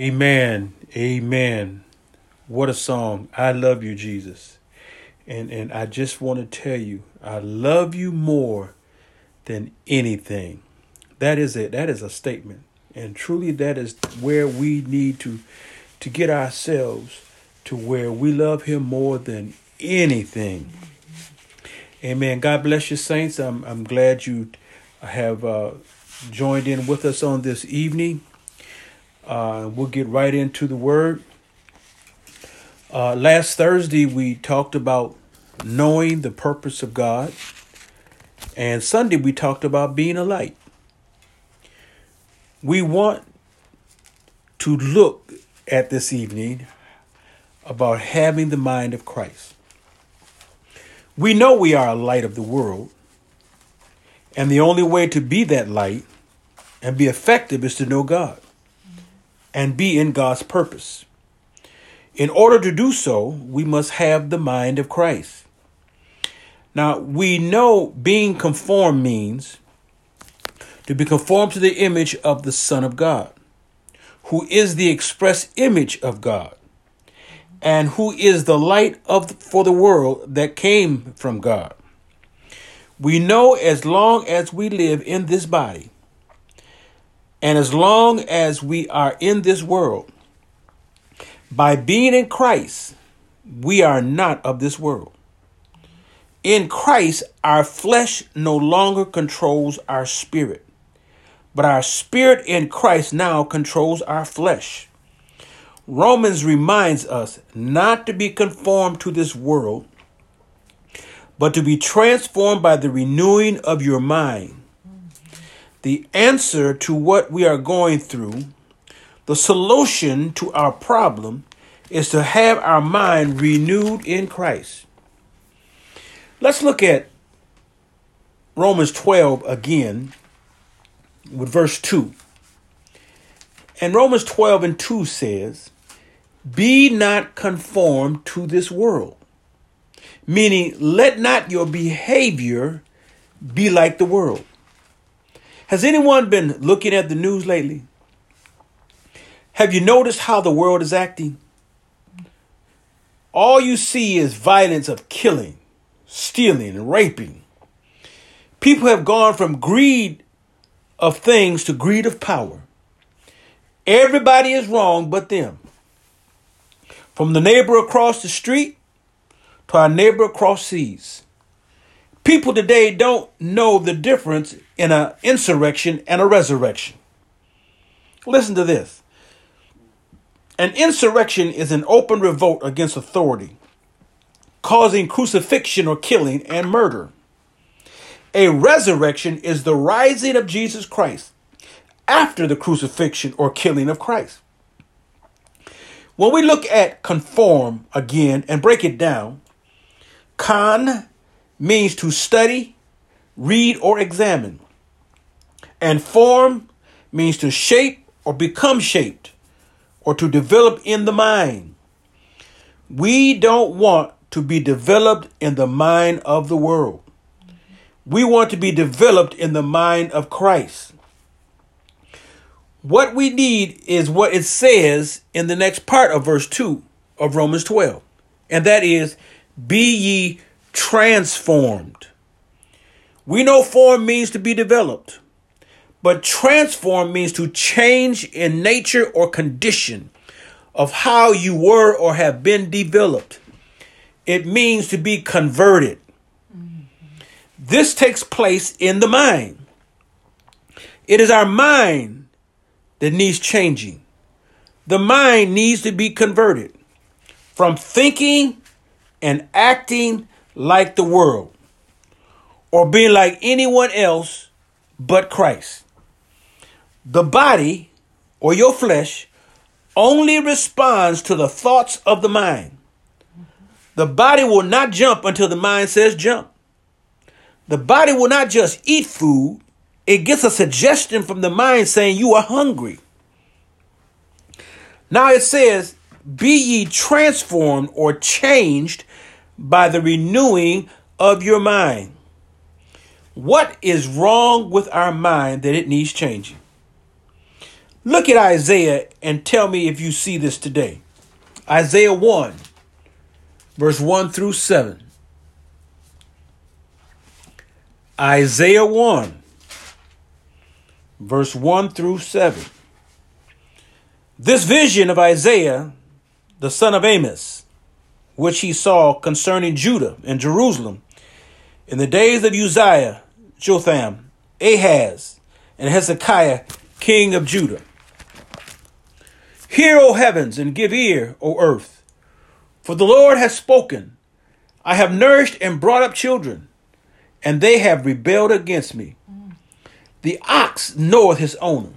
Amen. Amen. What a song. I love you, Jesus. And and I just want to tell you, I love you more than anything. That is it. That is a statement. And truly that is where we need to to get ourselves to where we love him more than anything. Amen. God bless you, saints. I'm I'm glad you have uh, joined in with us on this evening. Uh, we'll get right into the word. Uh, last Thursday, we talked about knowing the purpose of God. And Sunday, we talked about being a light. We want to look at this evening about having the mind of Christ. We know we are a light of the world, and the only way to be that light and be effective is to know God and be in God's purpose. In order to do so, we must have the mind of Christ. Now, we know being conformed means to be conformed to the image of the Son of God, who is the express image of God, and who is the light of for the world that came from God. We know as long as we live in this body, and as long as we are in this world, by being in Christ, we are not of this world. In Christ, our flesh no longer controls our spirit, but our spirit in Christ now controls our flesh. Romans reminds us not to be conformed to this world, but to be transformed by the renewing of your mind the answer to what we are going through, the solution to our problem, is to have our mind renewed in Christ. Let's look at Romans 12 again with verse 2. And Romans 12 and 2 says, Be not conformed to this world, meaning, let not your behavior be like the world. Has anyone been looking at the news lately? Have you noticed how the world is acting? All you see is violence of killing, stealing, and raping. People have gone from greed of things to greed of power. Everybody is wrong but them. From the neighbor across the street to our neighbor across seas. People today don't know the difference in an insurrection and a resurrection. Listen to this. An insurrection is an open revolt against authority, causing crucifixion or killing and murder. A resurrection is the rising of Jesus Christ after the crucifixion or killing of Christ. When we look at conform again and break it down, con means to study, read, or examine. And form means to shape or become shaped or to develop in the mind. We don't want to be developed in the mind of the world. We want to be developed in the mind of Christ. What we need is what it says in the next part of verse 2 of Romans 12, and that is, Be ye transformed. We know form means to be developed, but transform means to change in nature or condition of how you were or have been developed. It means to be converted. Mm-hmm. This takes place in the mind. It is our mind that needs changing. The mind needs to be converted from thinking and acting like the world or being like anyone else but Christ. The body or your flesh only responds to the thoughts of the mind. The body will not jump until the mind says jump. The body will not just eat food, it gets a suggestion from the mind saying you are hungry. Now it says, Be ye transformed or changed by the renewing of your mind. What is wrong with our mind that it needs changing? Look at Isaiah and tell me if you see this today. Isaiah 1, verse 1 through 7. Isaiah 1, verse 1 through 7. This vision of Isaiah, the son of Amos, which he saw concerning Judah and Jerusalem in the days of Uzziah, Jotham, Ahaz, and Hezekiah, king of Judah. Hear, O heavens, and give ear, O earth, for the Lord has spoken. I have nourished and brought up children, and they have rebelled against me. The ox knoweth his owner,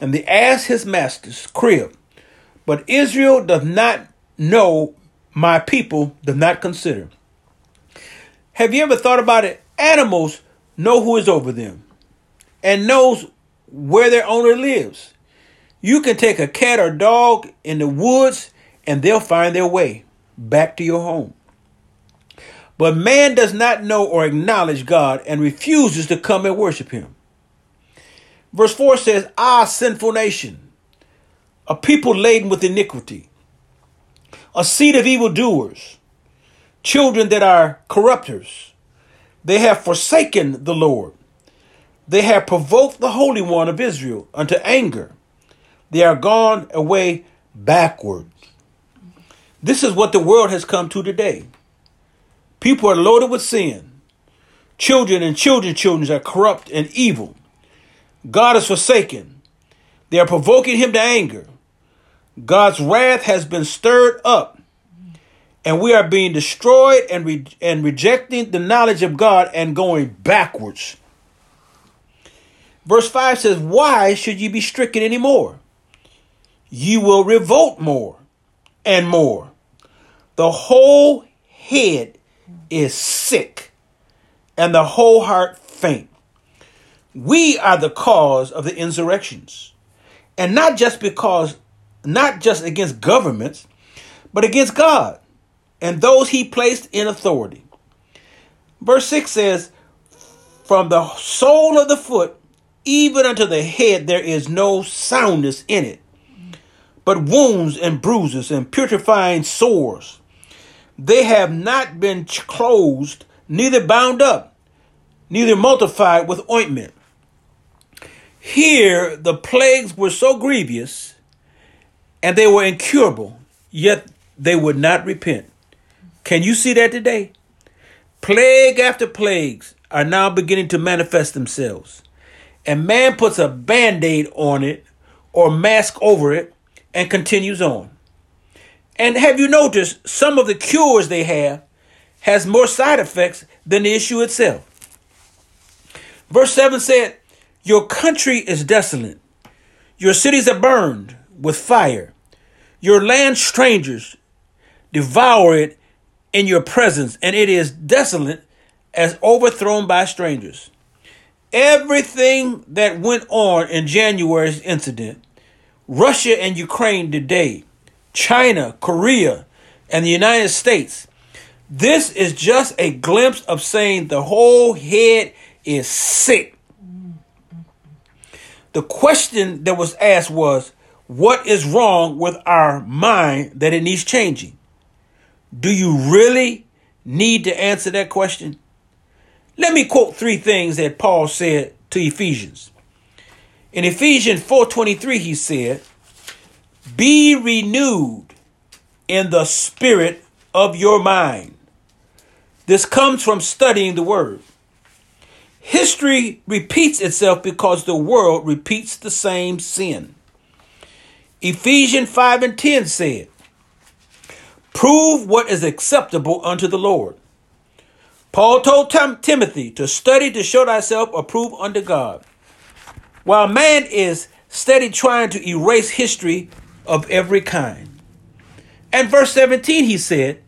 and the ass his master's crib. But Israel doth not know, my people do not consider. Have you ever thought about it? Animals know who is over them and knows where their owner lives. You can take a cat or dog in the woods and they'll find their way back to your home. But man does not know or acknowledge God and refuses to come and worship him. Verse 4 says, Ah, sinful nation, a people laden with iniquity, a seed of evildoers, children that are corrupters. They have forsaken the Lord. They have provoked the Holy One of Israel unto anger. They are gone away backward. This is what the world has come to today. People are loaded with sin. Children and children's children are corrupt and evil. God is forsaken. They are provoking him to anger. God's wrath has been stirred up, and we are being destroyed and, re- and rejecting the knowledge of God and going backwards. Verse 5 says, Why should you be stricken any more? Ye will revolt more and more. The whole head is sick, and the whole heart faint. We are the cause of the insurrections. And not just because, not just against governments, but against God and those he placed in authority. Verse 6 says, From the sole of the foot even unto the head there is no soundness in it, but wounds and bruises and putrefying sores. They have not been closed, neither bound up, neither multiplied with ointment. Here the plagues were so grievous, and they were incurable, yet they would not repent. Can you see that today? Plague after plagues are now beginning to manifest themselves. And man puts a band aid on it or mask over it and continues on. And have you noticed some of the cures they have has more side effects than the issue itself? Verse 7 said, your country is desolate. Your cities are burned with fire. Your land strangers devour it in your presence, and it is desolate as overthrown by strangers. Everything that went on in January's incident, Russia and Ukraine today, China, Korea, and the United States, this is just a glimpse of saying the whole head is sick the question that was asked was, What is wrong with our mind that it needs changing? Do you really need to answer that question? Let me quote three things that Paul said to Ephesians. In Ephesians 4:23 he said, "Be renewed in the spirit of your mind." This comes from studying the word. History repeats itself because the world repeats the same sin. Ephesians 5 and 10 said, Prove what is acceptable unto the Lord. Paul told Tim- Timothy to study to show thyself approved unto God. While man is steady trying to erase history of every kind. And verse 17 he said,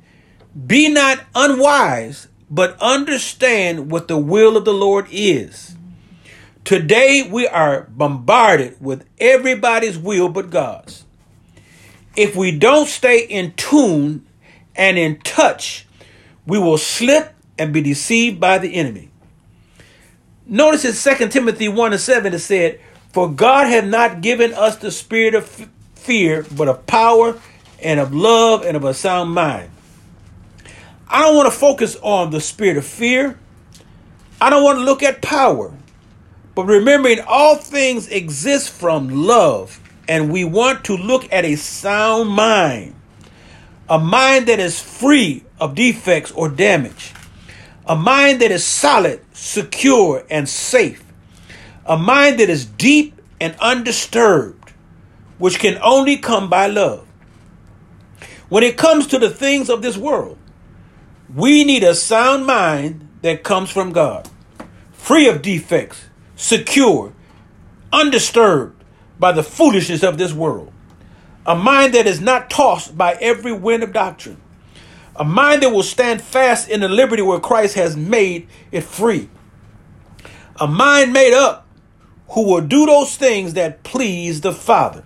Be not unwise, but understand what the will of the Lord is. Today we are bombarded with everybody's will but God's. If we don't stay in tune and in touch, we will slip and be deceived by the enemy. Notice in 2 Timothy 1 and 7 it said, For God hath not given us the spirit of f- fear, but of power and of love and of a sound mind. I don't want to focus on the spirit of fear. I don't want to look at power. But remembering all things exist from love, and we want to look at a sound mind, a mind that is free of defects or damage, a mind that is solid, secure, and safe, a mind that is deep and undisturbed, which can only come by love. When it comes to the things of this world, we need a sound mind that comes from God, free of defects, secure, undisturbed by the foolishness of this world. A mind that is not tossed by every wind of doctrine. A mind that will stand fast in the liberty where Christ has made it free. A mind made up who will do those things that please the Father.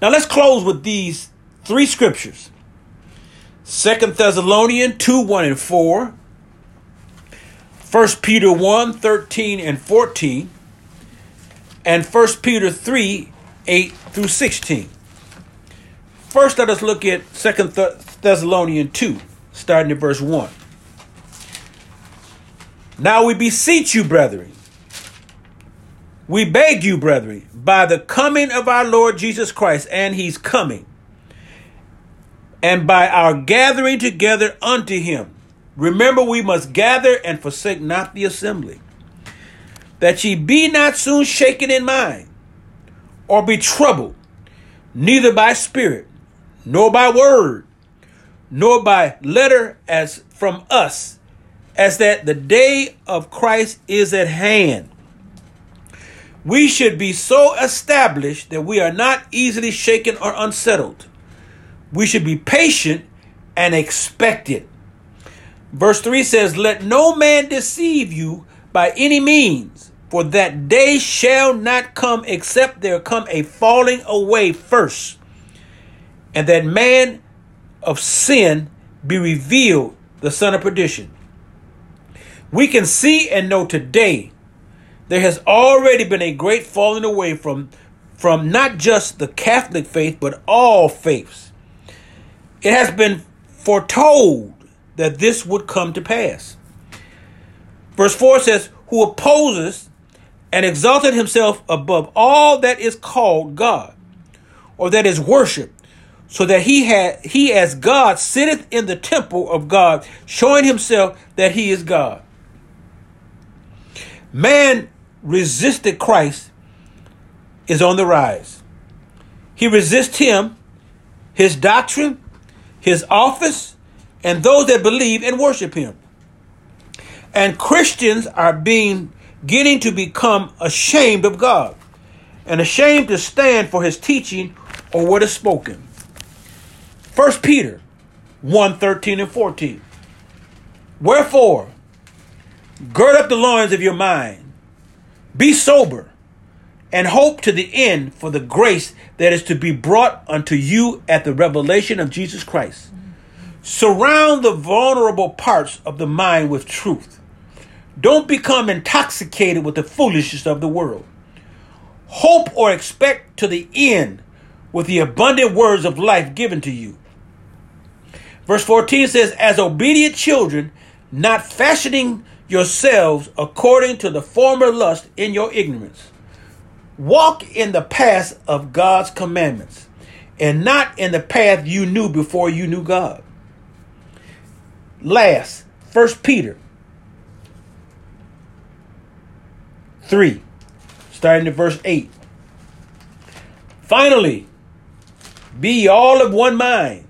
Now let's close with these three scriptures. Second Thessalonians 2 1 and 4. 1 Peter 1 13 and 14. And 1 Peter 3 8 through 16. First, let us look at 2 Thessalonians 2, starting at verse 1. Now we beseech you, brethren, we beg you, brethren, by the coming of our Lord Jesus Christ, and he's coming, and by our gathering together unto him. Remember, we must gather and forsake not the assembly, that ye be not soon shaken in mind, or be troubled, neither by spirit, nor by word, nor by letter as from us, as that the day of Christ is at hand. We should be so established that we are not easily shaken or unsettled. We should be patient and expect it. Verse 3 says, Let no man deceive you by any means, for that day shall not come except there come a falling away first, and that man of sin be revealed, the son of perdition. We can see and know today there has already been a great falling away from, from not just the Catholic faith, but all faiths. It has been foretold that this would come to pass. Verse 4 says, Who opposes and exalted himself above all that is called God, or that is worshiped, so that he had he as God sitteth in the temple of God, showing himself that he is God. Man resisted Christ is on the rise. He resists him, his doctrine, his office, and those that believe and worship him. And Christians are being getting to become ashamed of God and ashamed to stand for his teaching or what is spoken. 1 Peter 1 13 and 14. Wherefore, gird up the loins of your mind, be sober, and hope to the end for the grace that is to be brought unto you at the revelation of Jesus Christ. Surround the vulnerable parts of the mind with truth. Don't become intoxicated with the foolishness of the world. Hope or expect to the end with the abundant words of life given to you. Verse 14 says, As obedient children, not fashioning yourselves according to the former lust in your ignorance. Walk in the path of God's commandments and not in the path you knew before you knew God. Last, First Peter 3, starting at verse 8. Finally, be all of one mind,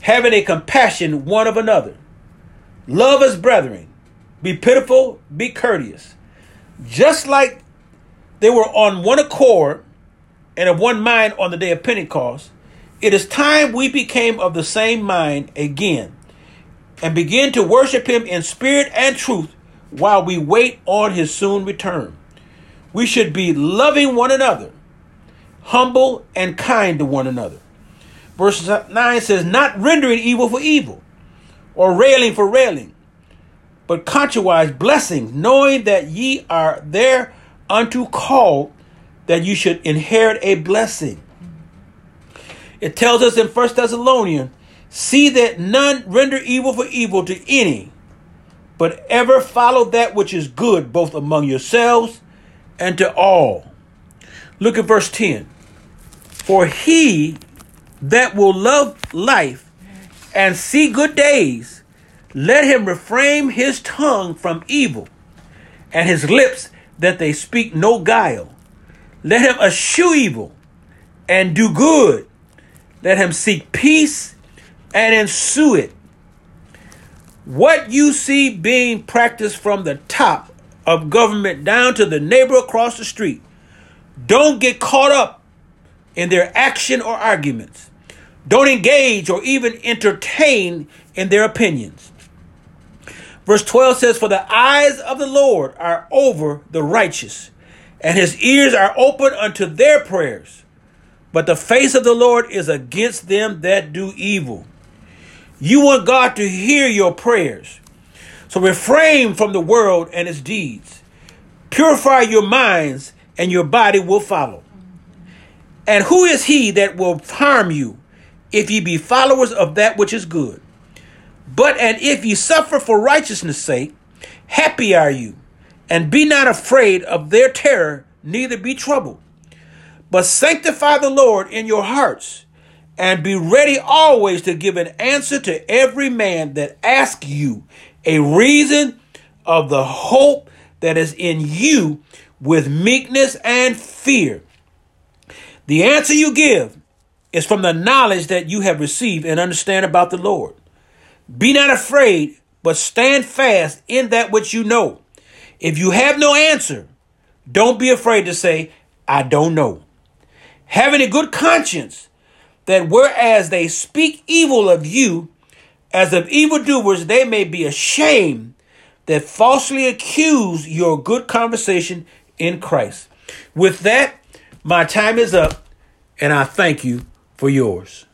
having a compassion one of another. Love as brethren. Be pitiful, be courteous. Just like they were on one accord and of one mind on the day of Pentecost, it is time we became of the same mind again and begin to worship him in spirit and truth while we wait on his soon return. We should be loving one another, humble and kind to one another. Verse 9 says, Not rendering evil for evil, or railing for railing, but contrariwise blessings, knowing that ye are there unto called that you should inherit a blessing. It tells us in First Thessalonians, see that none render evil for evil to any, but ever follow that which is good both among yourselves and to all. Look at verse 10. For he that will love life and see good days, let him refrain his tongue from evil, and his lips that they speak no guile. Let him eschew evil and do good. Let him seek peace and ensue it. What you see being practiced from the top of government down to the neighbor across the street, don't get caught up in their action or arguments. Don't engage or even entertain in their opinions. Verse 12 says, For the eyes of the Lord are over the righteous, and his ears are open unto their prayers. But the face of the Lord is against them that do evil. You want God to hear your prayers. So refrain from the world and its deeds. Purify your minds, and your body will follow. And who is he that will harm you if ye be followers of that which is good? But and if ye suffer for righteousness' sake, happy are you, and be not afraid of their terror, neither be troubled. But sanctify the Lord in your hearts, and be ready always to give an answer to every man that asks you a reason of the hope that is in you with meekness and fear. The answer you give is from the knowledge that you have received and understand about the Lord. Be not afraid, but stand fast in that which you know. If you have no answer, don't be afraid to say, I don't know. Having a good conscience, that whereas they speak evil of you, as of evildoers, they may be ashamed that falsely accuse your good conversation in Christ. With that, my time is up, and I thank you for yours.